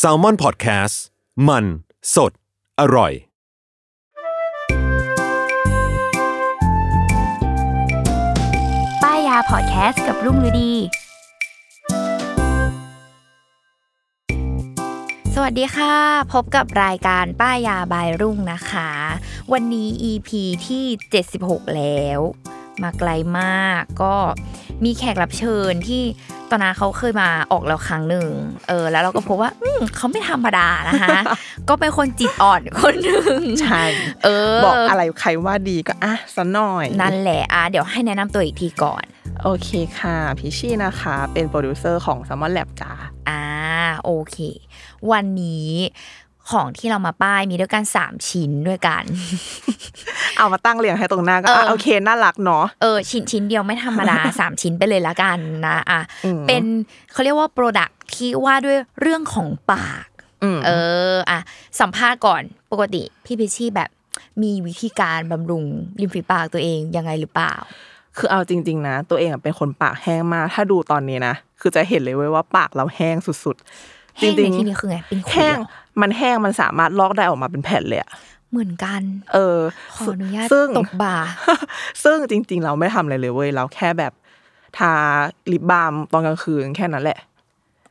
S a l ม o n PODCAST มัน สด อร่อย ป้ายยาพอดแคสต์กับรุ่งฤดี สวัสดีค่ะ พบกับรายการป้ายยาบายรุ่งนะคะ วันนี้ EP ที่ 76 แล้ว มาไกลมากก็มีแขกรับเชิญที่ ตอนนั้นเขาเคยมาออกแล้วครั้งหนึ่งเออ แล้วเราก็พบว่าอืมเขาไม่ธรรมดานะคะก็เป็นคนจิตอ่อนคนหนึ่งใช่เออ บอกอะไรใครว่าดีก็อะสักหน่อย นั่นแหละอะเดี๋ยวให้แนะนำตัวอีกทีก่อน โอเคค่ะพิชชี่นะคะ เป็นโปรดิวเซอร์ของ Salmon Lab จ้าอ่าโอเค วันนี้ ของที่เรามาป้ายมีด้วยกัน3ชิ้นด้วยกัน เอามาตั้งเรียงให้ตรงหน้าก็อะเออโอเคน่ารักเนาะเออชิ้นชิ้นเดียวไม่ธรรมดาสามชิ้นไปเลยละกันนะอะอืมเป็นเขาเรียกว่าโปรดักที่ว่าด้วยเรื่องของปากอืมเอออะสัมภาษณ์ก่อนปกติพี่พิชชี่แบบมีวิธีการบำรุงริมฝีปากตัวเองยังไงหรือเปล่า คือเอาจริง ๆ นะ ตัวเองอะเป็นคนปากแห้งมาก ถ้าดูตอนนี้นะคือจะเห็นเลยเว้ยว่าปากเราแห้งสุดๆแห้งในที่นี้คือไงเป็นขุยแห้งเหรอ มันแห้งมันสามารถลอกได้ออกมาเป็นแผ่นเลยอะเหมือนกัน เออ ขออนุญาตซึ่งตบบ่า ซึ่งจริง ๆ เราไม่ทำอะไรเลยเว้ยเราแค่แบบทาลิปบาล์มตอนกลางคืนแค่นั้นแหละ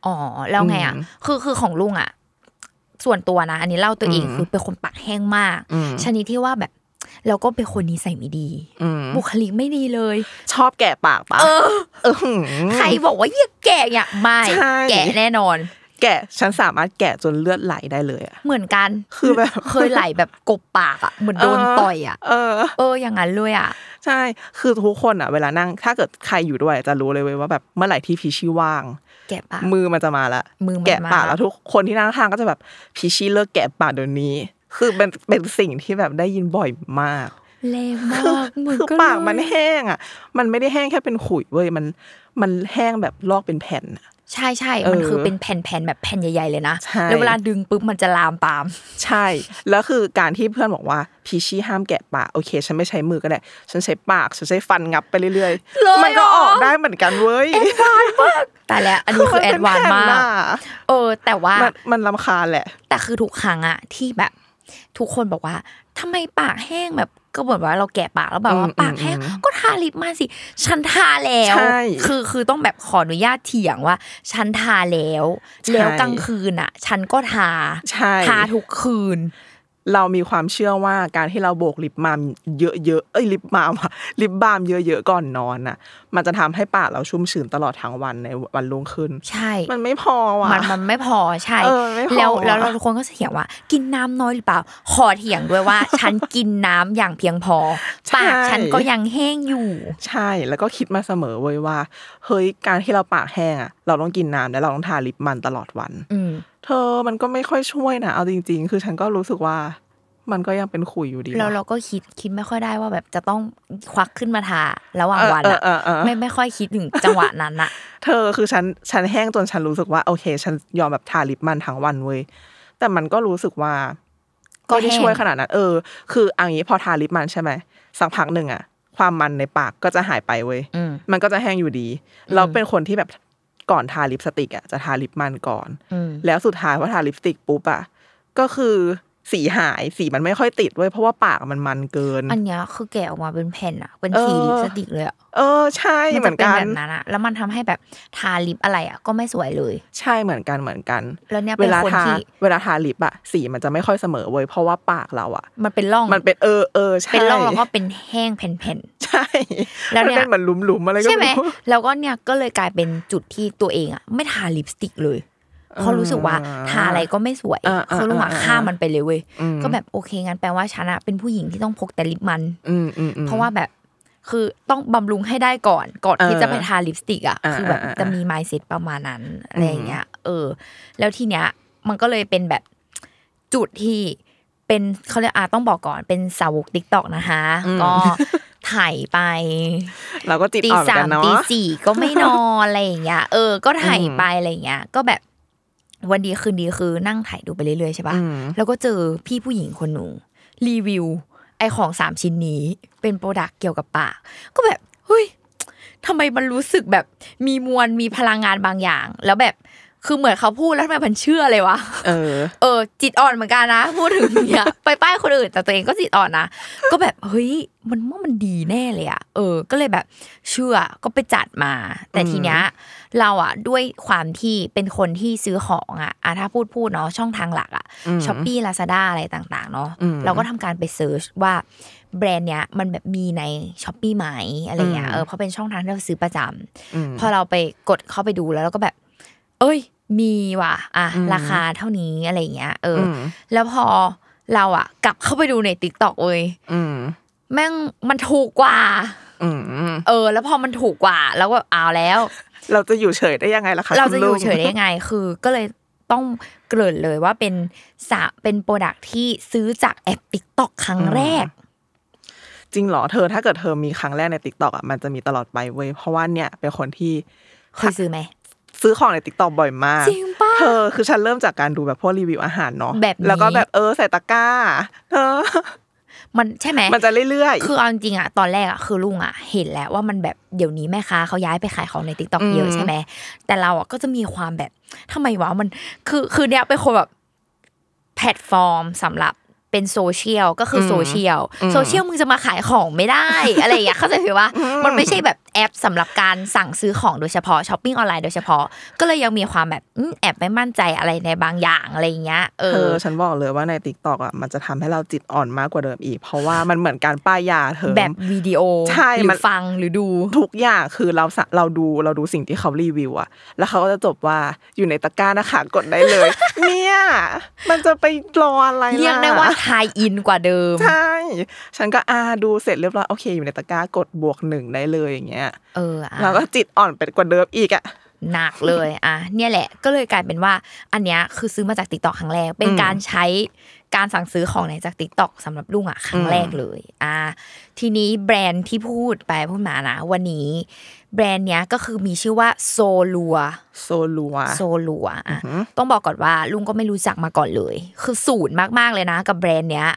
อ๋อ แล้วไงอะอืมคือคือของลุงอะ ส่วนตัวนะ อันนี้เล่าตัวเองอืมคือเป็นคนปากแห้งมากอืมชนิดที่ว่าแบบเราก็เป็นคนนิสัยไม่ดีอืมบุคลิกไม่ดีเลย ชอบแกะปากปะเออหือใครบอกว่าเยี่ยแก่อย่าไม่ใช่แก่แน่นอน แกะฉันสามารถแกะจนเลือดไหลได้เลยอะเหมือนกันคือแบบเคยไหลแบบกบปากอะเหมือนโดนต่อยอะเออ เอออย่างนั้นเลยอะใช่ คือทุกคนอะเวลานั่ง ถ้าเกิดใครอยู่ด้วยจะรู้เลยเว้ยว่าแบบเมื่อไหร่ที่พีชี่ว่าง แกะปากมือมันจะมาละมือมันแกะปากมาแล้วทุกคนที่นั่งข้างก็จะแบบพีชี่เลิกแกะปากเดี๋ยวนี้ คือเป็นเป็นสิ่งที่แบบได้ยินบ่อยมากแรงมากเหมือนคือกันปากมันเลยแห้งอะ มันไม่ได้แห้งแค่เป็นขุยเว้ยมัน มันแห้งแบบลอกเป็นแผ่นอะ ใช่ใช่เออมันคือเป็นแผ่นๆแบบแผ่นใหญ่ๆเลยนะใช่แล้วเวลาดึงปุ๊บมันจะลามปาม ใช่ แล้วคือการที่เพื่อนบอกว่าพีชี่ห้ามแกะปากโอเค ฉันไม่ใช้มือก็ได้ ฉันใช้ปากฉันใช้ฟันงับไปเรื่อยเลยๆมันก็เหรอออกได้เหมือนกันเว้ยตายแล้วอันนี้คือแอดวานซ์มากนเป็นแผ่นน่ะเออ แต่ว่ามันมันลำคาญแหละ แต่คือทุกครั้งอะที่แบบ ทุกคนบอกว่าทำไมปากแห้งแบบ ก็เหมือนว่าเราแกะปากแล้วแบบว่าอืมปากแห้งอืมก็ทาลิปมาสิ ฉันทาแล้วใช่คือคือต้องแบบขออนุญาตเถียงว่า ฉันทาแล้วใช่แล้วกลางคืนอะฉันก็ทาใช่ทาทุกคืน เรามีความเชื่อว่าการที่เราโบกลิปมามเยอะๆเอ้ยลิปมามอะลิปบาล์มเยอะๆก่อนนอนน่ะ มันจะทำให้ปากเราชุ่มชื้นตลอดทั้งวันในวันรุ่งขึ้น ใช่ มันไม่พอว่ะมันมันไม่พอใช่เออไม่พอแล้วแล้วอะเราทุกคนก็จะเถียงว่า กินน้ำน้อยหรือเปล่าขอเถียงด้วยว่าฉันกินน้ำอย่างเพียงพอปากฉันก็ยังแห้งอยู่ ใช่แล้วก็คิดมาเสมอเว้ยว่าเฮ้ยการที่เราปากแห้งอะเราต้องกินน้ำและเราต้องทาลิปมันตลอดวันอืม เธอมันก็ไม่ค่อยช่วยนะเอาจริง ๆ คือฉันก็รู้สึกว่า มันก็ยังเป็นขุยอยู่ดีแล้วว่ะเราก็คิดคิดไม่ค่อยได้ว่าแบบจะต้องควักขึ้นมาทาระหว่างวันอะเออเออเออเออไม่ไม่ค่อยคิดถึงจังหวะนั้นอะเธอคือฉันฉันแห้งจนฉันรู้สึกว่าโอเค ฉันยอมแบบทาลิปมันทั้งวันเว้ยแต่มันก็รู้สึกว่า ก็ไม่ได้แห้งช่วยขนาดนั้นเออ คือเอันนี้พอทาลิปมันใช่ไหมสักพักหนึ่งอะความมันในปากก็จะหายไปเว้ยอืมมันก็จะแห้งอยู่ดี เราเป็นคนที่แบบ ก่อนทาลิปสติกอะจะทาลิปมันก่อนอืมแล้วสุดท้ายพอทาลิปสติกปุ๊บอะก็คือ สีหายสีมันไม่ค่อยติดเว้ยเพราะว่าปากมันมันเกิน อันเนี้ยคือแกะออกมาเป็นแผ่นอะเป็นเออทีลิปสติกเลยอะเออใช่มันเหมืจะอนเป็นกันแบบนั้นอะแล้วมันทำให้แบบทาลิปอะไรอะก็ไม่สวยเลย ใช่เหมือนกันเหมือนกัน แล้วเนี่ยเวเป็นลาคนทาที่เวลาทาลิปอะสีมันจะไม่ค่อยเสมอเว้ยเพราะว่าปากเราอะมันเป็นร่องมันเป็นเออเออใช่เป็นร่องแล้วก็เป็นแห้งแผ่นใช่ แล้วเนี่ยมัเป็นเหมือนหลุมๆอะไรๆก็ใช่ไหมรู้แล้วก็เนี่ยก็เลยกลายเป็นจุดที่ตัวเองอะไม่ทาลิปสติกเลย เพราะรู้สึกว่าทาอะไรก็ไม่สวยอ่าอ่าคือลุงอะอ่าข้ามมันไปเลยเว้ยอืมก็แบบโอเคงั้นแปลว่าฉันอะเป็นผู้หญิงที่ต้องพกแต่ลิปมันอืมอืมอืมเพราะว่าแบบคือต้องบำรุงให้ได้ก่อนก่อนที่เออจะไปทาลิปสติกอะอ่าคือแบบอ่าอ่าจะมี mindset ประมาณนั้นอะไรอย่างเงี้ย เออ แล้วทีเนี้ยมันก็เลยเป็นแบบจุดที่เป็นเขาเรียกอะต้องบอกก่อนเป็นสาวก TikTok นะคะ ก็ถ่ายไป เราก็จิตตีอ่อนเหมือนสากัมนเนาะตีสี่ก็ไม่นอนอะไรอย่างเงี้ยเออ ก็ถ่ายไปอะไรอย่างเงี้ย ก็แบบ วันดีคืนดีคือนั่งถ่ายดูไปเรื่อยๆใช่ปะอืมแล้วก็เจอพี่ผู้หญิงคนหนึ่งรีวิว ไอของสามชิ้นนี้เป็น product เกี่ยวกับปาก ก็แบบเฮ้ยทำไมมันรู้สึกแบบมีมวลมีพลังงานบางอย่าง แล้วแบบ คือเหมือนเขาพูดแล้วทำไมมันเชื่อเลยวะ เออ เออ จิตอ่อนเหมือนกันนะ พูดถึงเนี่ยไปป้ายคนอื่น แต่ตัวเองก็จิตอ่อนนะ ก็แบบเฮ้ยมันว่ามันดีแน่เลยอะเออ ก็เลยแบบเชื่อก็ไปจัดมา แต่ทีเนี้ยเราอะด้วยความที่เป็นคนที่ซื้อของอะอะถ้าพูดพูดเนาะช่องทางหลักอะอืม Shopee Lazada อะไรต่างๆ เนาะอืมเราก็ทำการไป search ว่าแบรนด์เนี้ยมันแบบมีใน Shopee ไหมอะไรเงี้ยอืมเออเพราะเป็นช่องทางที่เราซื้อประจำอืมพอเราไปกดเข้าไปดูแล้วเราก็แบบ เอ้ย มีว่ะอะอืมราคาเท่านี้อะไรอย่างเงี้ย เอออมแล้วพอเราอะ กลับเข้าไปดูใน TikTok เว้ยอืมแม่งมันถูกกว่าอืมเออ แล้วพอมันถูกกว่า แล้วก็เอาแล้ว เราจะอยู่เฉยได้ยังไงล่ะคะเราจะคุณอลุยู่งเฉยได้ยังไง คือก็เลยต้องเกริ่นเลยว่าเป็นสะเป็น product ที่ซื้อจากแอป TikTok ครั้งแรก จริงเหรอเธอถ้าเกิดเธอมีครั้งแรกใน TikTok อะมันจะมีตลอดไปเว้ยเพราะว่าเนี่ยเป็นคนที่เคยซื้อไหม ซื้อของใน TikTok บ่อยมากจริงปะเธอคือฉันเริ่มจากการดูแบบพวกรีวิวอาหารเนาะแบบนี้แล้วก็แบบเออใส่ตะกร้าเออมันใช่ไหมมันจะเรื่อยๆ คือเอาจริงๆอะตอนแรกอะคือลุงอะเห็นแล้วว่ามันแบบเดี๋ยวนี้แม่ค้าเขาย้ายไปขายของใน TikTok อืมเยอะใช่ไหมแต่เราอะก็จะมีความแบบทำไมวะมันคือคือเนี่ยเป็นคนแบบแพลตฟอร์มสำหรับ เป็นโซเชียลก็คืออมโซเชียลอืมโซเชียลมึงจะมาขายของไม่ได้ อะไรอย่างเงี้ยเข้าใจไหมว่ามันไม่ใช่แบบแอปสำหรับการสั่งซื้อของโดยเฉพาะช้อปปิ้งออนไลน์โดยเฉพาะ ก็เลยยังมีความแบบอืมแอบไม่มั่นใจอะไรในบางอย่างอะไรอย่างเงี้ยเอเธออฉันบอกเลยว่าในติ๊กต็อกอะมันจะทำให้เราจิตอ่อนมากกว่าเดิมอีก เพราะว่ามันเหมือนการป้ายยาเธอแบบวิดีโอใช่หรืมัอนฟังหรือดูทุกอย่างคือเราสะเราดูเราดูสิ่งที่เขารีวิวอะแล้วเขาก็จะจบว่าอยู่ในตะกร้านะคะกดได้เลยเนี่ย มันจะไปรออะไรล่ะเรียกได้ว่าทายอินกว่าเดิม ใช่ ฉันก็อ่าดูเสร็จเรียบร้อยโอเค อยู่ในตะกร้ากดบวกหนึ่งได้เลยอย่างเงี้ย เอออะเราก็จิตอ่อนไปกว่าเดิมอีกอะหนักเลยอะเนี่ยแหละ ก็เลยกลายเป็นว่า อันเนี้ยคือซื้อมาจาก TikTok ครั้งแรกเป็นอืมการใช้การสั่งซื้อของในจาก TikTok สำหรับลุงอะครั้งอืมแรกเลยอะทีนี้แบรนด์ที่พูดไปพูดมานะวันนี้แบรนด์เนี้ยก็คือมีชื่อว่า Solure Solure Solure อะต้องบอกก่อนว่าลุงก็ไม่รู้จักมาก่อนเลย คือศูนย์มากๆเลยนะ กับแบรนด์เนี้ย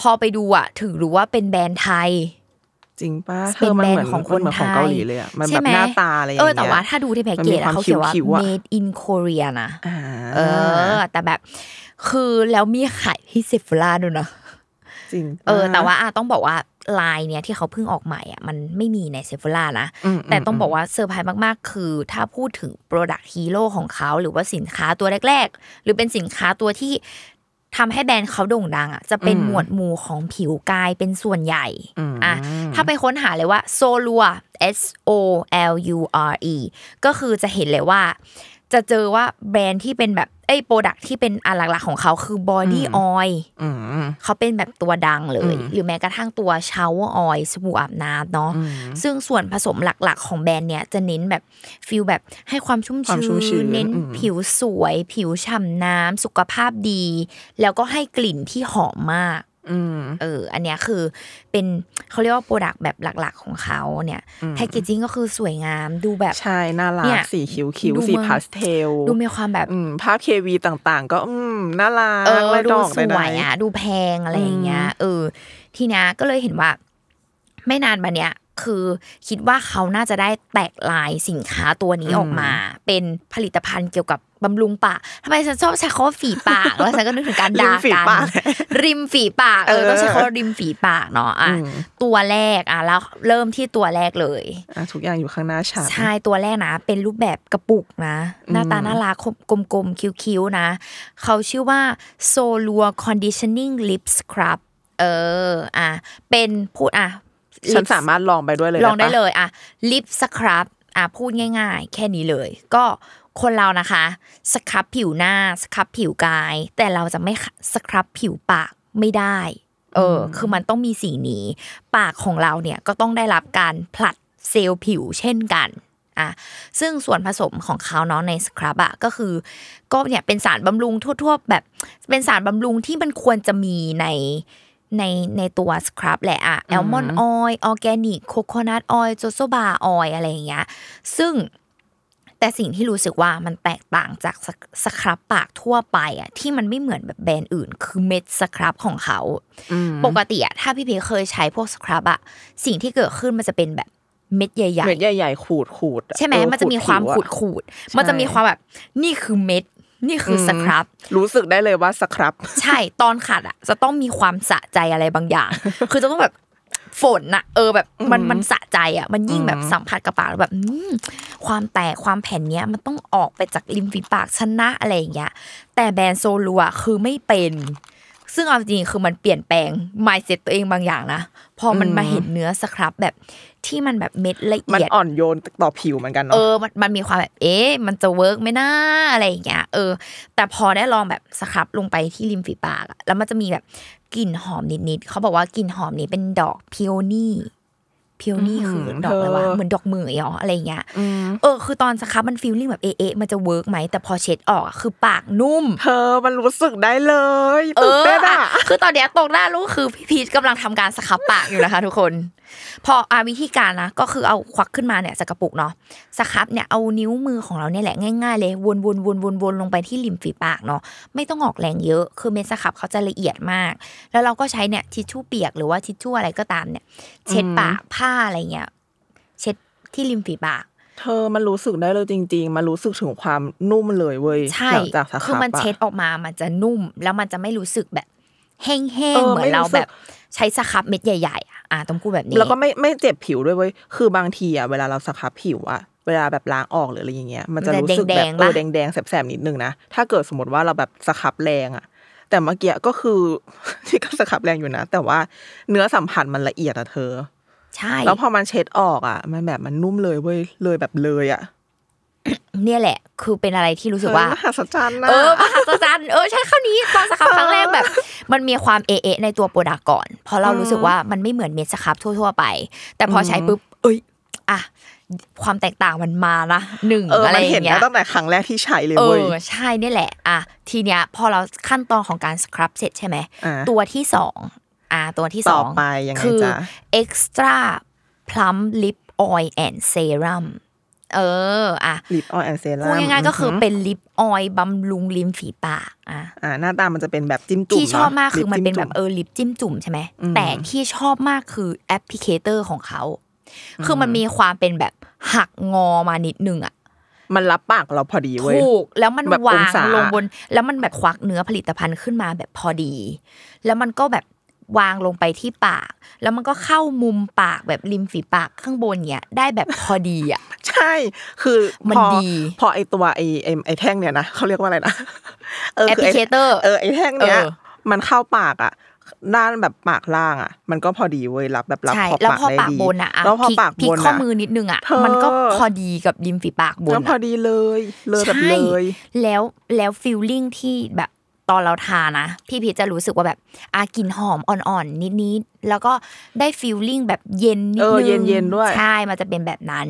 พอไปดูอะถึงรู้ว่าเป็นแบรนด์ไทยจริงป่ะเธเป็นอมันแบรนเหมือนด์ของคมันนเหมือนไทของยเกาหลีเลยอะมันแบใช่บไหหน้าตาอะไรอย่างเอเงี้อยแต่ว่าถ้าดูที่แพ็กเกจมันมีความอะเขาเขียนว่าคิ้วๆอะ made in Korea นะอ่าเออ แต่แบบ คือแล้วมีขายที่เซฟ h ราด้วยนะจริงเออ แต่ว่าอะต้องบอกว่าลายเนี้ยที่เขาเพิ่งออกใหม่อะมันไม่มีในเซฟ h รานะมแต่ต้องบอกว่าเซอร์ไพรส์มากๆ คือถ้าพูดถึง Product Hero ของเขา หรือว่าสินค้าตัวแรก ๆ หรือเป็นสินค้าตัวที่ทำให้แบรนด์เขาโด่งดังอะจะเป็นอืมหมวดหมู่ของผิวกายเป็นส่วนใหญ่อืมอะถ้าไปค้นหาเลยว่า Solure S O L U R E ก็คือจะเห็นเลยว่า จะเจอว่าแบรนด์ที่เป็นแบบ เอ้ย product ที่เป็นอันหลักๆของเขาคือ body oil อืมเขาเป็นแบบตัวดังเลยอืมหรือแม้กระทั่งตัว shower oil สบู่อาบน้ำเนาะอืมซึ่งส่วนผสมหลักๆ ของแบรนด์เนี่ยจะเน้นแบบ feel แบบให้ความชุ่มความชุ่มชื้ชื้นนเน้นอืมผิวสวย ผิวฉ่ำน้ำสุขภาพดี แล้วก็ให้กลิ่นที่หอมมากอืม เออ อันเนี้ยคือเป็นเขาเรียกว่า product แบบหลัก ๆ ของเขาเนี่ยอืม packaging ก็คือสวยงามดูแบบใช่น่ารักเนี่ยสี cute cute ดูสีมันพาสเทลดูมีความแบบอืมภาพ KV ต่างๆ ก็อืมน่ารักเออลายดูดอกใดๆสวยอะดูแพงอะไรอย่างเงี้ยเออ ทีเนี้ยก็เลยเห็นว่า ไม่นานมาเนี้ยคือคิดว่าเขาน่าจะได้แตกลายสินค้าตัวนี้อืมออกมา เป็นผลิตภัณฑ์เกี่ยวกับ บำรุงปากทำไมฉันชอบใช้คำว่าฝีปากแล้วฉันก็นึกถึงการด่าริมฝีกันปากริมฝีปากเออเออต้องใช้คำว่าริมฝีปากเนาะอะอืมตัวแรกอะแล้วเริ่มที่ตัวแรกเลยอะทุกอย่างอยู่ข้างหน้าฉันใช่ตัวแรกนะ เป็นรูปแบบกระปุกนะ หน้าตาน่ารักกลมๆคิ้วๆนะ เขาชื่อว่า Solua Conditioning Lip Scrub เอออะเป็นพูดอะฉัน lips สามารถลองไปด้วยเลยลองได้ปะเลยอะ Lip Scrub อะพูดง่าย ๆ แค่นี้เลย ก็ คนเรานะคะ สครับผิวหน้าสครับผิวกาย แต่เราจะไม่สครับผิวปากไม่ได้ เอออคือมันต้องมีสิ่งนี้ ปากของเราเนี่ยก็ต้องได้รับการผลัดเซลล์ผิวเช่นกันอะซึ่งส่วนผสมของเขาเนาะในสครับอะก็คือ ก็เนี่ยเป็นสารบำรุงทั่ว ๆ แบบ เป็นสารบำรุงที่มันควรจะมีในในในตัวสครับแหละอะ almond oil organic coconut oil jojoba oil อะไรอย่างเงี้ยซึ่ง แต่สิ่งที่รู้สึกว่ามันแตกต่างจากสครับปากทั่วไปอะที่มันไม่เหมือนแบบแบรนด์อื่น คือเม็ดสครับของเขาปกติอะถ้าพี่เพเคยใช้พวกสครับอะสิ่งที่เกิดขึ้นมันจะเป็นแบบเม็ดใหญ่เม็ดใหญ่ๆขูดขูดๆอะๆใช่ไหมเออมันจะมีความผิขูดอะขูดๆมันจะมีความแบบนี่คือเม็ดนี่คือสครับ รู้สึกได้เลยว่าสครับ ใช่ตอนขัดอะจะต้องมีความสะใจอะไรบางอย่าง คือจะต้องแบบ ฝนน่ะเออแบบมันมันสะใจอะมันยิ่งแบบสัมผัสกับปากแล้วแบบอืมความแตกความแผ่นเนี้ยมันต้องออกไปจากริมฝีปากชนะอะไรอย่างเงี้ยแต่แบรนด์โซลัวคือไม่เป็น ซึ่งเอาจริงๆคือมันเปลี่ยนแปลง mindset ตัวเองบางอย่างนะพอมันมาเห็นเนื้อสครับแบบที่มันแบบเม็ดละมันเอียดอ่อนโยนต่อผิวเหมือนกันเอเนาะอมันมันมีความแบบ เอ๊ะ มันจะ work ไหมนะอะไรอย่างเงี้ย เออ แต่พอได้ลองแบบสครับลงไปที่ริมฝีปากอะแล้วมันจะมีแบบ กลิ่นหอมนิดๆเขาบอกว่ากลิ่นหอมนี้เป็นดอก peony peony คือดอกอะไรวะเหมือนดอกเหมยเหรออะไรอย่างเงี้ยเออคือตอนสครับมัน feeling แบบเอ๊ะๆมันจะ work ไหมแต่พอเช็ดออกอะคือปากนุ่มเธอมันรู้สึกได้เลยเออตื่นเต้นอะอะคือตอนเนี้ยตรงหน้าลูกคือพี่พีชกำลังทำการสครับปากอยู่นะคะ ทุกคนพออาวิธีการนะก็คือเอาควักขึ้นมาเนี่ยจากกระปุกเนาะสครับเนี่ยเอานิ้วมือของเราเนี่ยแหละง่ายๆเลยวนวนวนวนวนลงไปที่ริมฝีปากเนาะไม่ต้องออกแรงเยอะ คือเม็ดสครับเขาจะละเอียดมาก แล้วเราก็ใช้เนี่ยทิชชู่เปียกหรือว่าทิชชู่อะไรก็ตามเนี่ย เช็ดปากผ้าอะไรเงี้ยเช็ดที่ริมฝีปากเธอมันรู้สึกได้เลยจริง ๆ มันรู้สึกถึงความนุ่มเลยเว้ยใช่หลังจากสครับคือมันอะเช็ดออกมามันจะนุ่ม แล้วมันจะไม่รู้สึกแบบแห้งเอๆอเหมือไม่นเรารู้สึกแบบ ใช้สครับเม็ดใหญ่ๆอะอะต้องพูดแบบนี้แล้วก็ไม่ไม่เจ็บผิวด้วยเว้ยคือบางทีอะเวลาเราสครับผิวอะเวลาแบบล้างออกหรืออะไรอย่างเงี้ยมันจะรู้สึกแบบเออแดงๆแสบๆนิดนึงนะถ้าเกิดสมมติว่าเราแบบสครับแรงอะ แต่เมื่อกี้ก็คือที่ก็สครับแรงอยู่นะ แต่ว่าเนื้อสัมผัสมันละเอียดอะเธอ ใช่ แล้วพอมันเช็ดออกอะ มันแบบมันนุ่มเลยเว้ยเลยแบบเลยอะ เนี่ยแหละ คือเป็นอะไรที่รู้สึกว่าเออมหัศจรรย์นะเออมหัศจรรย์เออใช่คำนี้ตอนสครับครั้งแรกแบบ มันมีความเอ๊ะๆในตัว product ก่อนเพราะเรารู้สึกว่ามันไม่เหมือนเม็ดสครับทั่วๆไป แต่พอใช้ปุ๊บ เอ้ยอะความแตกต่างมันมานะหนึ่งเอออะไรอเห็นย่างเงี้ยมันเห็นนะตั้งแต่ครั้งแรกที่ใช้เลยเอเว้ยอใช่นี่แหละอะทีเนี้ยพอเราขั้นตอนของการสครับเสร็จใช่ไหมอ่าตัวที่สองอ่าตัวที่สองต่อไปยังไงคือจ๊ะ extra plump lip oil and serum เอออะ lip oil and serum พูดง่ายๆก็คือเป็น lip oil บำรุงริมฝีปากอะอ่าหน้าตามันจะเป็นแบบจิ้มจุ่มที่ชอบมากะคือมันเป็นลิปแบบจิ้มเออลิปจิ้มจุ่มใช่ไหมอืมแต่ที่ชอบมากคือ applicator ของเขาคือมันมีความเป็นแบบหักงอมานิดนึงอะมันรับปากเราพอดีเว้ยถูกแล้วมันแบบวาองงศาลงบน แล้วมันแบบควักเนื้อผลิตภัณฑ์ขึ้นมาแบบพอดี แล้วมันก็แบบ วางลงไปที่ปาก แล้วมันก็เข้ามุมปากแบบริมฝีปากข้างบนเนี้ยได้แบบพอดีอะใช่คือมันพอดี พอไอตัวไอไอไอแท่งเนี่ยนะเขาเรียกว่าอะไรนะเออแอปคืพลิไเคเตอร์เออไอแท่งเนี้ยเออมันเข้าปากอะด้านแบบปากล่างอะ มันก็พอดีเว้ยรับแบบรับใช่ขอบแล้วปากพอได้ปากดีบนอะะแล้วพอพลิกปากพลิบกนข้ออะมือนิดนึงอะเธอมันก็พอดีกับริมฝีปากบนก็พออะดีเลยเลยแบบใช่เลย แล้วแล้วฟิลลิ่งที่แบบ ตอนเราทานะพี่พีชจะรู้สึกว่าแบบอากลิ่นหอมอ่อนๆนิดๆแล้วก็ได้ฟิลลิ่งแบบเย็นนิดเออนึงเย็นๆด้วยใช่มันจะเป็นแบบนั้น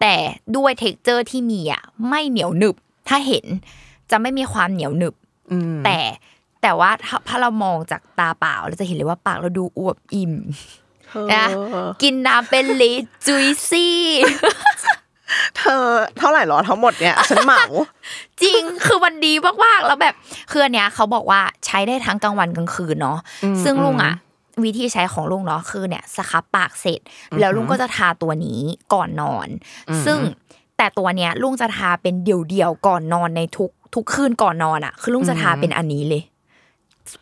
แต่ด้วยเท็กเจอร์ที่มีอะไม่เหนียวหนึบ ถ้าเห็นจะไม่มีความเหนียวหนึบอืมแต่แต่ว่าถ้าถ้าเรามองจากตาเปล่าเราจะเห็นเลยว่าปากเราดูอวบอิ่มเธอนะกินน้ำเป็นลิตรจุยซี่ เธอเท่าไหร่หรอทั้งหมดเนี่ยฉันเหมา จริงคือมันดีมากๆแล้วแบบคืออันเนี้ยเขาบอกว่าใช้ได้ทั้งกลางวันกลางคืนเนาะอืมซึ่งลุงอะวิธีใช้ของลุงเนาะคือเนี่ยสครับปากเสร็จ แล้วลุงก็จะทาตัวนี้ก่อนนอน ซึ่งแต่ตัวเนี้ยลุงจะทาเป็นเดี่ยวๆก่อนนอนในทุกทุกคืนก่อนนอนอะ คือลุงจะทาเป็นอันนี้เลย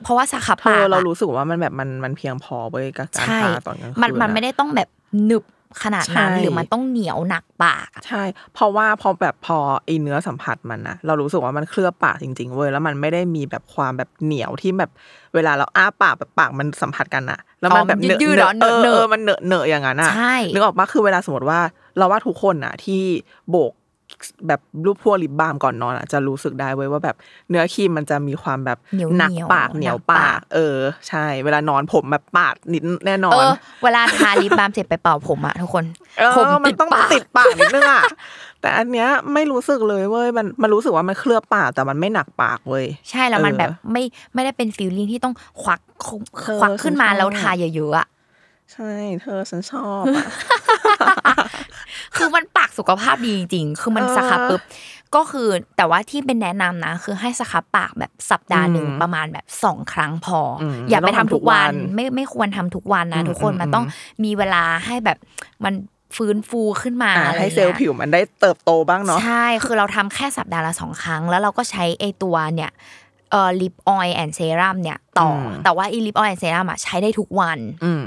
เพราะว่าสครับเธปากออะเรารู้สึกว่ามันแบบมันมันเพียงพอเว้ยกับการใช่ทาตอนกลางคืนมันมันอะไม่ได้ต้องแบบหนึบ ขนาดนั้นใช่หรือมันต้องเหนียวหนักปากอะใช่ เพราะว่าพอแบบพอไอเนื้อสัมผัสมันนะเรารู้สึกว่ามันเคลือบปากจริง ๆเว้ยแล้วมันไม่ได้มีแบบความแบบเหนียวที่แบบเวลาเราอ้าปากแบบปากมันสัมผัสกันอะแล้วมันแบบเนอะยืดๆเนเหรอะอเออเนอะเออมันเนอะเนอะอย่างนั้นอะใช่นึกออกปะคือเวลาสมมติว่าเราว่าทุกคนอะที่โบก แบบรูปพวกลิปบาล์มก่อนนอนอะจะรู้สึกได้เว้ยว่าแบบเนื้อครีมมันจะมีความแบบเหนียวหนักเหนียวปากเหนียวหนักปาปากกเออ ใช่ เวลานอนผมแบบปาดนิดแน่นอเอนอเวลาทาลิปบาล์มเสร็จไปเป่าผมอะทุกคนเออผมมันติดต้องปากติดปากนิดนึงอะแต่อันเนี้ยไม่รู้สึกเลยเว้ยมันมันรู้สึกว่ามันเคลือบปากแต่มันไม่หนักปากเว้ยใช่แล้วมันเออแบบไม่ไม่ได้เป็นฟีลลิ่งที่ต้องควักเธอควักขึ้นมาฉันชอบแล้วทาเยอะๆอะใช่ เธอฉันชอบอะ คือมันปากสุขภาพดีจริงๆคือมันเออสครับปุ๊บก็คือแต่ว่าที่เป็นแนะนำนะ คือให้สครับปากแบบสัปดาห์หนึ่งอืมประมาณแบบสองครั้งพออมอย่าไปไม่ต้ทำองทำทุทุกกวันวันไม่ไม่ควรทำทุกวันนะอืมทุกคนอืมมันต้องมีเวลาให้แบบมันฟื้นฟูขึ้นมาอะอะไรให้เซลล์งี้ยผิวมันได้เติบโตบ้างเนาะใช่คือเราทำแค่สัปดาห์ละสองครั้ง แล้วเราก็ใช้ไอตัวเนี่ยเอ่อ lip oil and serum เนี่ยต่ออมแต่ว่าอี lip oil and serum อะใช้ได้ทุกวันอืม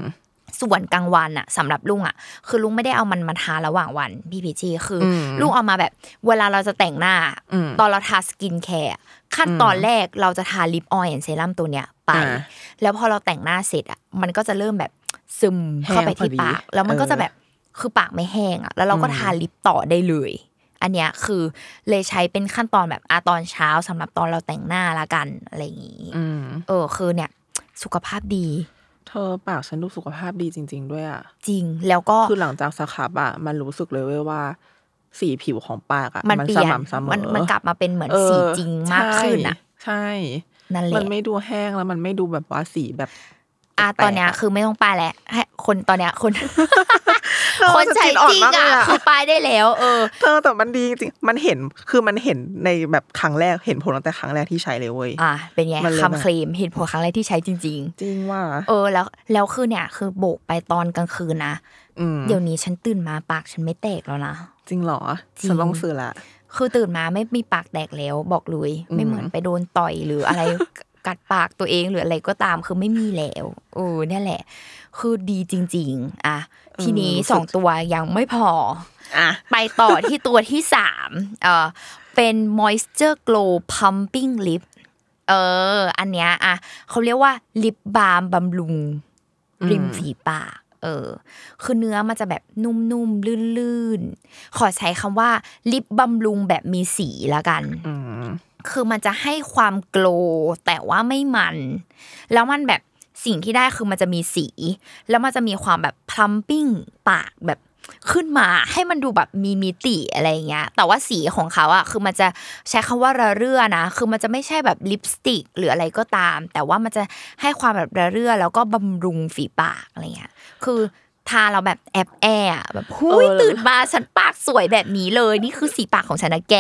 ส่วนกลางวันอะสำหรับลุงอะคือลุงไม่ได้เอามันมาทาระหว่างวันพี่พีจีคืออมลุงเอามาแบบ เวลาเราจะแต่งหน้าอืมตอนเราทาสกินแคร์ขั้นตอนแรกเราจะทา lip oil and serum ตัวเนี้ยไปอ่าแล้วพอเราแต่งหน้าเสร็จอะมันก็จะเริ่มแบบซึมเข้าไปที่ปากแห้งพอดี แล้วมันก็จะแบบคือปากไม่แห้งอะแล้วเราก็อืมทาลิปต่อได้เลยอันเนี้ยคือเลยใช้เป็นขั้นตอนแบบอาตอนเช้าสำหรับตอนเราแต่งหน้าละกันอะไรอย่างงี้อืมเออคือเนี่ย สุขภาพดี เธอปากฉันดูสุขภาพดีจริง ๆ ด้วยอะจริงแล้วก็ คือหลังจากสครับอะมันรู้สึกเลยเว้ยว่า สีผิวของปากอะมันเปลี่สยนม่ำเสมอ มันมันกลับมาเป็นเหมือนเออสีจริงมากขึ้นอะใช่ นั่นแหมัละนไม่ดูแห้งแล้วมันไม่ดูแบบว่าสีแบบ อะแปลกๆตอนเนี้ยคือไม่ต้องป้ายแล้วให้คนตอนเนี้ยคนเออ คนใช้จะกินอ่อนจริงมากเลยอะอะคือป้ายได้แล้ว เออเธอแต่มันดีจริงมันเห็นคือมันเห็นในแบบครั้งแรกเห็นผลตั้งแต่ครั้งแรกที่ใช้เลยเว้ยอะเป็นไงมันเลยแบบคำเคลมเหตุผลครั้งแรกที่ใช้จริงจริงว่าๆเออแล้วแล้วคือเนี่ย คือโบกไปตอนกลางคืนนะอืมเดี๋ยวนี้ฉันตื่นมาปากฉันไม่แตกแล้วนะจริงเหรอจริงฉันต้องซื้อละคือตื่นมาไม่มีปากแตกแล้วบอกเลยอืมไม่เหมือนไปโดนต่อยหรืออะไรกัดปากตัวเองหรืออะไรก็ตามคือไม่มีแล้วเออเนี่ยแหละ คือดีจริง ๆอะทีนี้สองตัวยังไม่พออะไปต่อที่ตัวที่สามเออเป็น moisture glow pumping lip เออ อันเนี้ยอะเขาเรียกว่าลิปบาล์มบำรุงริมฝีปากเออ คือเนื้อมันจะแบบนุ่มๆ ลื่นๆ ขอใช้คำว่า ลิปบำรุงแบบมีสีละกันอืมคือมันจะให้ความโกลว์แต่ว่าไม่มัน แล้วมันแบบ สิ่งที่ได้คือมันจะมีสี แล้วมันจะมีความแบบพลัมปิ้งปากแบบขึ้นมาให้มันดูแบบมีมิติอะไรเงี้ย แต่ว่าสีของเขาอะคือมันจะใช้คำว่าระเรื่อนะ คือมันจะไม่ใช่แบบลิปสติกหรืออะไรก็ตาม แต่ว่ามันจะให้ความแบบระเรื่อแล้วก็บำรุงฝีปากอะไรเงี้ย คือ ทาเราแบบแอบแอบแบบหุยเออตื่นมาฉันปากสวยแบบนี้เลย นี่คือสีปากของฉันนะแก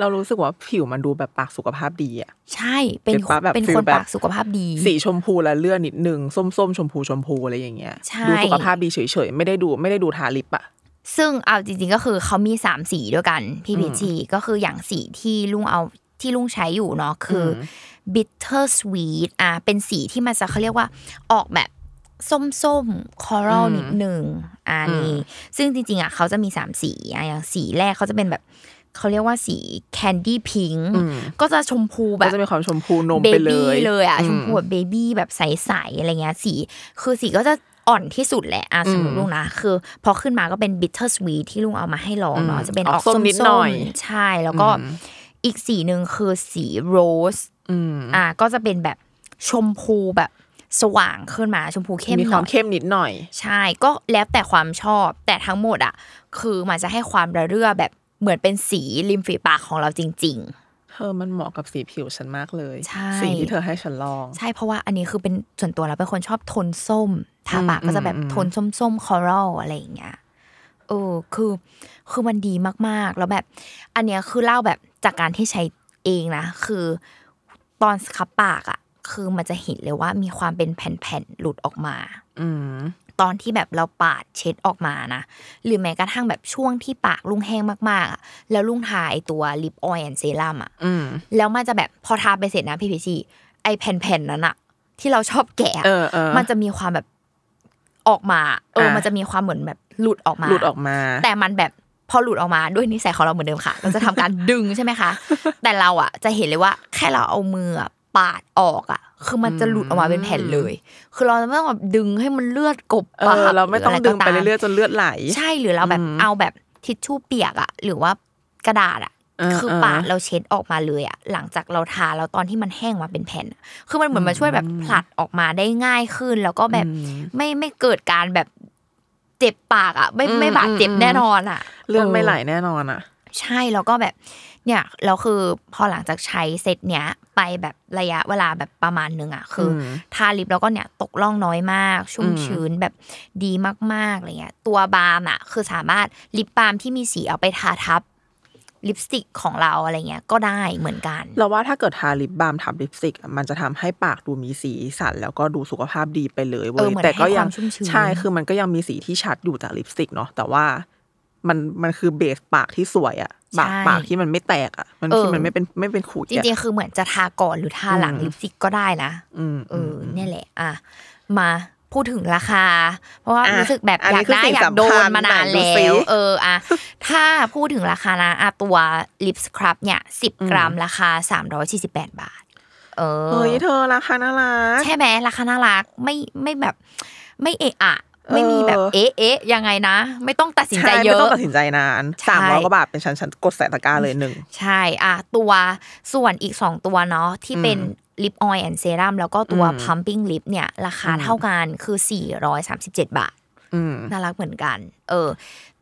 เรารู้สึกว่าผิวมันดูแบบปากสุขภาพดีอะใช่เป็นเก็ตปะแบบเป็นฟีลคนแบบปากสุขภาพดี สีชมพูและเลือดนิดนึงส้มส้มๆชมพูชมพูอะไรอย่างเงี้ยใช่ดูสุขภาพดีเฉยๆไม่ได้ดูไม่ได้ดูทาลิปอะซึ่งเอาจริงๆก็คือเขามีสามสีด้วยกันพี่พีจีก็คืออย่างสีที่ลุงเอาที่ลุงใช้อยู่เนาะคืออ bitter sweet อะเป็นสีที่มันจะเขาเรียกว่าออกแบบ ส้มๆ coral นิดหนึ่งอ่านี่ซึ่งจริงๆอะเขาจะมีสามสีอะอย่างสีแรกเขาจะเป็นแบบเขาเรียกว่าสี candy pink อืมก็จะชมพูแบก็บจะมีความชมพูนมเบไปเลบี้ยเลยอะอืชมพูแบบเบบี้แบบใสๆอะไรเงี้ยสีคือสีก็จะอ่อนที่สุดแหละอะสำหรับอืมลุงนะคือ พอขึ้นมาก็เป็น bitter sweet ที่ลุงเอามาให้ลองเนาะอืมจะเป็นออออกกส้ส้มมนิดหน่อยใช่แล้วก็อืมอีกสีหนึ่งคือสีโรสอืมอะก็จะเป็นแบบชมพูแบบ สว่างขึ้นมาชมพูเข้มมีหคน่วาอมยเข้มนิดหน่อย ใช่ก็แล้วแต่ความชอบแต่ทั้งหมดอะ คือมันจะให้ความระเรื่อแบบเหมือนเป็นสีริมฝีปากของเราจริง ๆเธอมันเหมาะกับสีผิวฉันมากเลยใช่สิ่งที่เธอให้ฉันลอง ใช่เพราะว่าอันนี้คือเป็นส่วนตัวแล้วเป็นคนชอบโทนส้มทาปากอืมก็จะแบบอืมโทนส้มๆคอรัลอะไรอย่างเงี้ยเออคือ คือมันดีมากๆ แล้วแบบ อันเนี้ยคือเล่าแบบจากการที่ใช้เองนะ คือ ตอนสครับปากอะ คือมันจะเห็นเลยว่ามีความเป็นแผ่นๆหลุดออกมา อืมตอนที่แบบเราปาดเช็ดออกมานะ หรือแม้กระทั่งแบบช่วงที่ปากลุงแห้งมากๆอะแล้วลุงทาไอตัว lip oil and serum อะแล้วมันจะแบบพอทาไปเสร็จนะพี่พีซีไอแผ่นๆนั้นอะ ที่เราชอบแกะมันจะมีความแบบออกมา เออ มันจะมีความเหมือนแบบหลุดออกมาหลุดออกมา แต่มันแบบพอหลุดออกมาด้วยนิสัยของเราเหมือนเดิมค่ะ เราจะทำการดึงใช่ไหมคะ แต่เราอะจะเห็นเลยว่าแค่เราเอามือ ปาดออกอะ คือมันจะหลุดออกมาเป็นแผ่นเลย คือเราไม่ต้องแบบดึงให้มันเลือดกบปากเราไม่ต้องดึงไปเรื่อยๆจนเลือดไหล ใช่หรือเราแบบเอาแบบทิชชู่เปียกอะ หรือว่ากระดาษอะคือปาดเราเช็ดออกมาเลยอะหลังจากเราทาแล้วตอนที่มันแห้งมาเป็นแผ่น คือมันเหมือนมาช่วยแบบผลัดออกมาได้ง่ายขึ้น แล้วก็แบบไม่ไม่เกิดการแบบเจ็บปากอะไม่ไม่บาดเจ็บแน่นอนอะเลือดไม่ไหลแน่นอนอะใช่แล้วก็แบบ เนี่ยเราคือพอหลังจากใช้เซตเนี้ยไปแบบระยะเวลาแบบประมาณนึงอะคือทาลิปแล้วก็เนี่ยตกล่องน้อยมาก ชุ่มชื้นแบบดีมากๆอะไรเงี้ยตัวบาล์มอะคือสามารถลิปบาล์มที่มีสีเอาไปทาทับลิปสติกของเราอะไรเงี้ยก็ได้เหมือนกัน เราว่าถ้าเกิดทาลิปบาล์มทับลิปสติก มันจะทำให้ปากดูมีสีสันแล้วก็ดูสุขภาพดีไปเลยเว้ยแต่ก็ยังใช่คือมันก็ยังมีสีที่ชัดอยู่จากลิปสติกเนาะแต่ว่ามันมันคือเบสปากที่สวยอะ ปากปากที่มันไม่แตกอะ มันที่มันไม่เป็นไม่เป็นขูดจริงๆ คือเหมือนจะทาก่อนหรือทาหลังลิปสติกก็ได้นะเออเนี่ยแหละ อะ มาพูดถึงราคา เพราะว่ารู้สึกแบบอยากได้อยากโดนมานานแล้วเอออะถ้าพูดถึงราคานะอะตัวลิปสครับเนี่ยสิบกรัมราคาสามร้อยสี่สิบแปดบาท เออเฮ้ยเธอราคาน่ารักใช่ไหมราคาน่ารักไม่ไม่แบบไม่เอ๊ะอะ ไม่มีแบบเอ๊ะเอ๊ะยังไงนะ ไม่ต้องตัดสินใจเยอะไม่ต้องตัดสินใจนานสามร้อยกว่าบาทเป็นชั้นชั้นกดใส่ตะกร้าเลยหนึ่งใช่อะตัวส่วนอีกสองตัวเนาะที่เป็น lip oil and serum แล้วก็ตัว plumping lip เนี่ย ราคาเท่ากันคือสี่ร้อยสามสิบเจ็ดบาทน่ารักเหมือนกัน เออ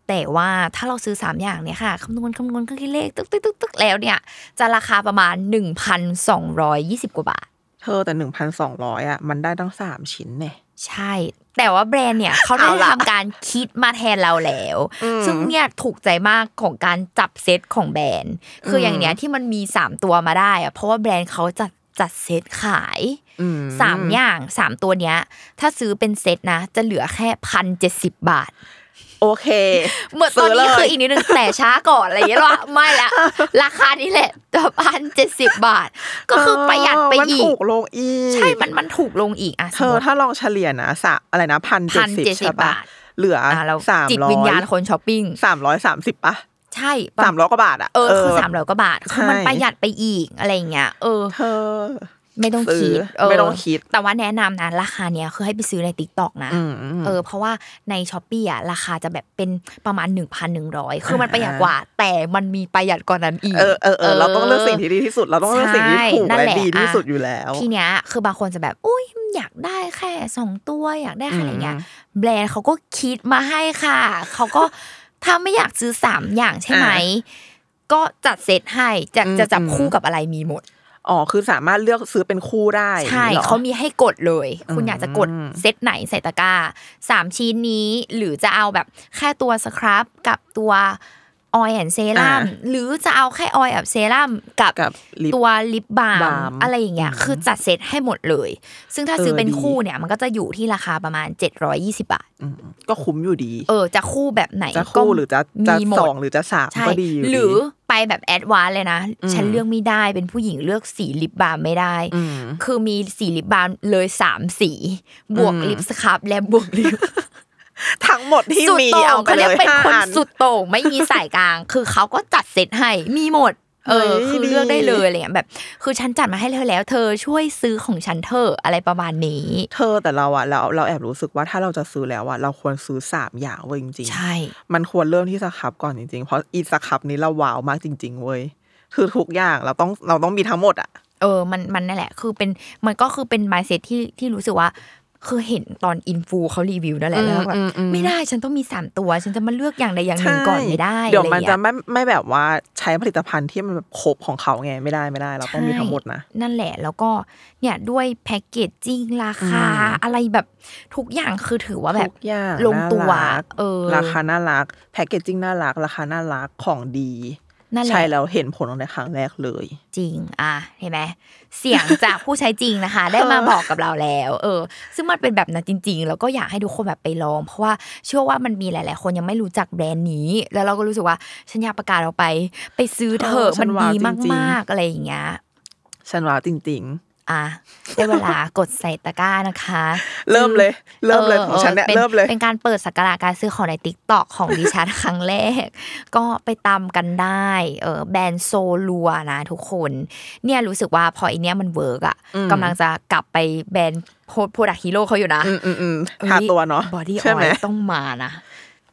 แต่ว่าถ้าเราซื้อสามอย่างเนี่ยค่ะคำนวณคำนวณเครื่องคิดเลขตึ๊กตึ๊กตึ๊กตึ๊กแล้วเนี่ย จะราคาประมาณหนึ่งพันสองร้อยยี่สิบกว่าบาท เธอแต่หนึ่งพันสองร้อยอะมันได้ตั้งสามชิ้นเนี่ยใช่ แต่ว่าแบรนด์เนี่ยเขาได้ทำการคิดมาแทนเราแล้ว ซึ่งเนี่ยถูกใจมากของการจับเซตของแบรนด์ คืออย่างเนี้ยที่มันมีสามตัวมาได้อะเพราะว่าแบรนด์เขาจัดจัดเซตขายสามอย่างสามตัวเนี้ย ถ้าซื้อเป็นเซตนะ จะเหลือแค่พันเจ็ดสิบบาท โอเคเหมือนตอนนี้คืออีกนิดนึงแต่ช้าก่อนอะไรอย่างเงี้ยว่าไม่ละราคานี้แหละพันเจ็ดสิบบาท ก็คือประหยัดไปอีกถูกลงอีก ใช่มันมันถูกลงอีกอะเธอถ้าลองเฉลี่ยนะสะอะไรนะพันเจ็ดสิบใช่ปะเหลือสามจิตวิญญาณคนช้อปปิ้งสามร้อยสามสิบปะใช่สามร้อยกว่าบาทอะเออคือสามร้อยกว่าบาทคือมันประหยัดไปอีกอะไรเงี้ยเออเธอ ไม่ต้องคิดไม่ต้องคิด แต่ว่าแนะนำนะราคาเนี้ยคือให้ไปซื้อใน TikTok นะเออเพราะว่าใน Shopee อะราคาจะแบบเป็นประมาณหนึ่งพันหนึ่งร้อยคือมันประหยัดกว่า แต่มันมีประหยัดกว่านั้นอีกเออเออเออเราต้องเลือกสิ่งที่ดีที่สุด เราต้องเลือกสิ่งที่ถูกและดีที่สุดอยู่แล้ว ทีเนี้ยคือบางคนจะแบบอุ้ยอยากได้แค่สองตัวอยากได้แค่อะไรเงี้ยแบรนด์เขาก็คิดมาให้ค่ะเขาก็ถ้าไม่อยากซื้อสามอย่างใช่ไหมก็จัดเซตให้จะจะจับคู่กับอะไรมีหมด อ๋อคือสามารถเลือกซื้อเป็นคู่ได้ใช่เขามีให้กดเลย คุณอยากจะกดเซตไหนใส่ตะกร้าสามชิ้นนี้หรือจะเอาแบบแค่ตัว scrub กับตัว oil and serum หรือจะเอาแค่ oil กับเซรั่มกับตัว lip balm อะไรอย่างเงี้ยคือจัดเซตให้หมดเลย ซึ่งถ้าซื้อเป็นคู่เนี่ย มันก็จะอยู่ที่ราคาประมาณ 720 บาทก็คุ้มอยู่ดี เออ จะคู่แบบไหนจะคู่หรือจะจะสองหรือจะสามก็ดีหรือไปแบบ advance เลยนะ ฉันเลือกไม่ได้เป็นผู้หญิงเลือกสี lip balm ไม่ได้ คือมีสีลิปบาล์มเลยสามสี บวกลิปสครับและบวกลิป ทั้งหมดที่มีเอาไปเลยเป็นคนสุดโต่งไม่มีสายกลาง คือเขาก็จัดเซตให้มีหมด เออ คือเลือกได้เลยอะไรเงี้ยแบบ คือฉันจัดมาให้เธอแล้ว เธอช่วยซื้อของฉันเธออะไรประมาณนี้ เธอแต่เราอะเราเราแอบรู้สึกว่าถ้าเราจะซื้อแล้วอะเราควรซื้อสามอย่างเว้ยจริงๆใช่ มันควรเริ่มที่สครับก่อนจริงๆเพราะอีสครับนี้เราว้าวมากจริง ๆเว้ยคือทุกอย่างเราต้องเราต้องมีทั้งหมดอะเออ มัน มันนั่นแหละ คือเป็น มันก็คือเป็นมายเซ็ตที่ ที่รู้สึกว่า คือเห็นตอนอินฟูเขารีวิวนั่นแหละแล้วแบบไม่ได้ฉันต้องมีสามตัวฉันจะมาเลือกอย่างใดอย่างหนึ่งก่อนไม่ได้เดี๋ยวมันจะไม่ไม่แบบว่าใช้ผลิตภัณฑ์ที่มันแบบครบของเขาไงไม่ได้ไม่ได้เราต้องมีทั้งหมดนะนั่นแหละแล้วก็เนี่ยด้วยแพ็กเกจจิ้งราคาอะไรแบบทุกอย่างคือถือว่าแบบลงตัวเออราคาน่ารักแพ็กเกจจิ้งน่ารัก ราคาน่ารักของดี นั่นแหละใช่แล้วเห็นผลตั้งแต่ครั้งแรกเลย จริง อะเห็นไหมเสียงจากผู้ใช้จริงนะคะ ได้มาบอกกับเราแล้ว เออ ซึ่งมันเป็นแบบนั้นจริง ๆ แล้วก็อยากให้ทุกคนแบบไปลอง เพราะว่าเชื่อว่ามันมีหลาย ๆ คนยังไม่รู้จักแบรนด์นี้ แล้วเราก็รู้สึกว่าฉันอยากประกาศออกไป ไปซื้อเถอะเออฉัมันนว้าวดีจริงมากๆๆอะไรอย่างเงี้ยฉันว่าจริง อะได้เวลากดใส่ตะกร้านะคะ เริ่มเลย เริ่มเลยของฉันเนี่ยป็เริ่มเลยเป็นการเปิดสักการะการซื้อของในติ๊กตอกของดิฉันครั้งแรก ก็ไปตามกันได้เออแบรนด์โซลัวนะ ทุกคน เนี่ยรู้สึกว่าพออีเนี้ยมันเวิร์กอะกำลังจะกลับไปแบรนด์โปรดักฮีโร่เขาอยู่นะๆอืมอืมอืมทาตัวเนาะบอดี้อใช่ไหมอยต้องมานะ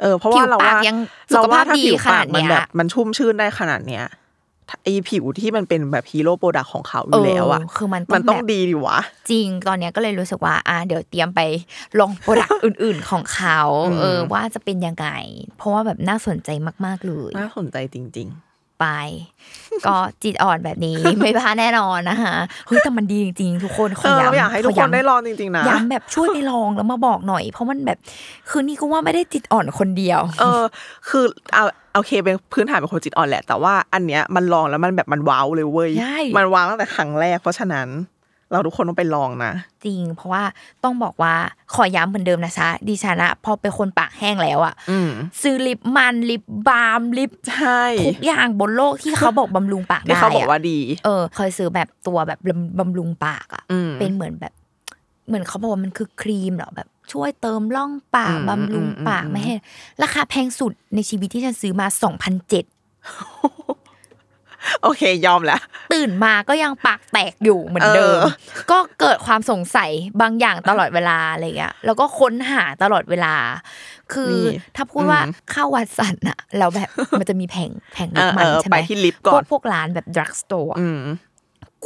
เออเพราะว่าเราผิวปากว่ายังเราสุขว่าภาพถ้าดีผิวขปานาดกมันเนี้ยแบบมันชุ่มชื่นได้ขนาดเนี้ย ไอผิวที่มันเป็นแบบฮีโร่โปรดักของเขาอยู่แล้วอะเคือมันมันต้ต้อองงแบบดีดิวะ จริงตอนเนี้ยก็เลยรู้สึกว่า อะเดี๋ยวเตรียมไปลอง product อื่น ๆของเขาอืมเออว่าจะเป็นยังไง เพราะว่าแบบน่าสนใจมาก ๆเลย น่าสนใจจริง ไป ก็จิตอ่อนแบบนี้ไม่พลาดแน่นอนนะคะเฮ้ยแต่มันดีจริงๆทุกคนๆขเออเราย้ำอยากให้ทุกขคนย้ำได้ลองจริงๆนะย้ำแบบช่วยไปลองแล้วมาบอกหน่อย เพราะมันแบบคือนี่ก็ว่าไม่ได้จิตอ่อนคนเดียว เออ คือเอาโอเคเป็นพื้นฐานเป็นคนจิตอ่อนแหละแต่ว่าอันเนี้ยมันลองแล้วมันแบบมัน wow เลยเว้ยใช่มัน wow ตั้งแต่ครั้งแรกเพราะฉะนั้น เราทุกคนต้องไปลองนะ จริง เพราะว่าต้องบอกว่าขอย้ำเหมือนเดิมนะจ๊ะดิฉันอะพอเป็นคนปากแห้งแล้วอะอืมซื้อลิปมันลิปบาล์มลิปใช่ทุกอย่างบนโลกที่เขาบอกบำรุงปากที่ได้เขาบอกอะว่าดี เออ เคยซื้อแบบตัวแบบบำบำรุงปากอะอืมเป็นเหมือนแบบ เหมือนเขาบอกว่ามันคือครีมเหรอแบบช่วยเติมร่องปากอืมบำรุงปากอืมไม่ให้ราคาแพงสุดในชีวิตที่ฉันซื้อมาสองพันเจ็ด โอเคยอมแล้ว ตื่นมาก็ยังปากแตกอยู่เหมือนเดิมเออก็เกิดความสงสัยบางอย่างตลอดเวลาอะไรเงี้ยแล้วก็ค้นหาตลอดเวลา คือถ้าพูดว่าเข้าวัดสันอะแล้วแบบมันจะมีแผงแผงลิปมันเออเออใช่ไหมไปที่ลิปก่พอวนกพวกร้านแบบดรักสโตร์อืม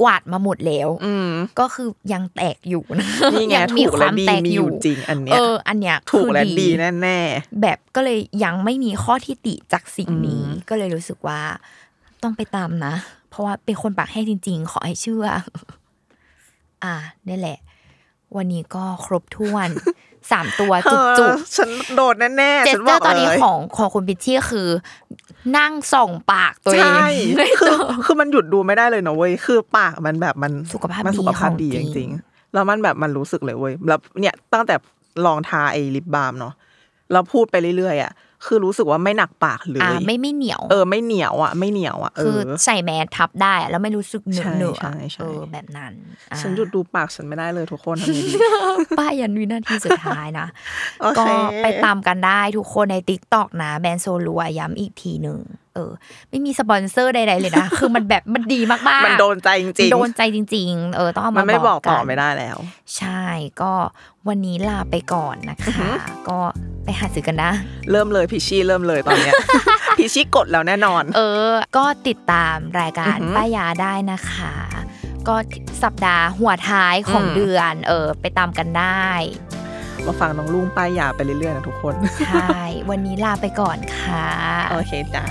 กวาดมาหมดแล้ว อืมก็คือยังแตกอยู่นะนี่ไงยัถูมีกคและวามดีแตกมีออยู่ยู่จริง อันเนี้เอยออันเนี้ยถูกคือและดีดีแน่แบบก็เลยยังไม่มีข้อที่ติจากสิ่งนี้อืมก็เลยรู้สึกว่า ต้องไปตามนะ เพราะว่าเป็นคนปากแห้งจริง ๆ ขอให้เชื่อ อ่านี่แหละ วันนี้ก็ครบถ้วนสามตัวๆจุกเอจุอกฉันโดดแน่ๆเจฉัสนเตบออกร์ตอนนี้เลยของของคุณพิชชี่คือ นั่งส่องปากตัวเองใช่คือคือมันหยุดดูไม่ได้เลยนะเว้ยคือปากมันแบบมันสุขภาพมันดีสุขภาพดีของจริงจริงๆแล้วมันแบบมันรู้สึกเลยเว้ยแล้วเนี่ยตั้งแต่ลองทาไอ้ลิปบาล์มเนาะแล้วพูดไปเรื่อยๆอะ คือรู้สึกว่าไม่หนักปากเลอ่ายไม่ไม่เหนียว เออ ไม่เหนียวอะ ไม่เหนียวอะเอคืออใส่แมสทับได้อะแล้วไม่รู้สึกเหนื่อยใช่เหนื่อยใช่ใช่เออแบบนั้นอ่าฉันหยุดดูปากฉันไม่ได้เลยทุกคนทำไงดีป้ายยันวินาทีสุดท้ายนะโอเคก็ไปตามกันได้ทุกคนใน t ิ k t o k นะแบรนด์โซลัวย้ำอีกทีหนึ่งเออ ไม่มีสปอนเซอร์ใดๆเลยนะ คือมันแบบมันดีมากๆ มันโดนใจจมัรินงโดนใจจริง ๆ เออต้องเอาๆมัมานไม่บอกต่อกันไม่ได้แล้ว ใช่ก็วันนี้ลาไปก่อนนะคะ ก็ไปหาซื้อกันนะ เริ่มเลยพิชี่เริ่มเลยตอนเนี้ยพิชี่กดแล้วแน่นอน เออ ก็ติดตามรายการป้ายาได้นะคะ ก็สัปดาห์หัวท้ายของเดือน เออ ไปตามกันได้มาฟังน้องลุงป้ายยาไปเรื่อยๆนะทุกคน ใช่ วันนี้ลาไปก่อนค่ะ โอเคจ้า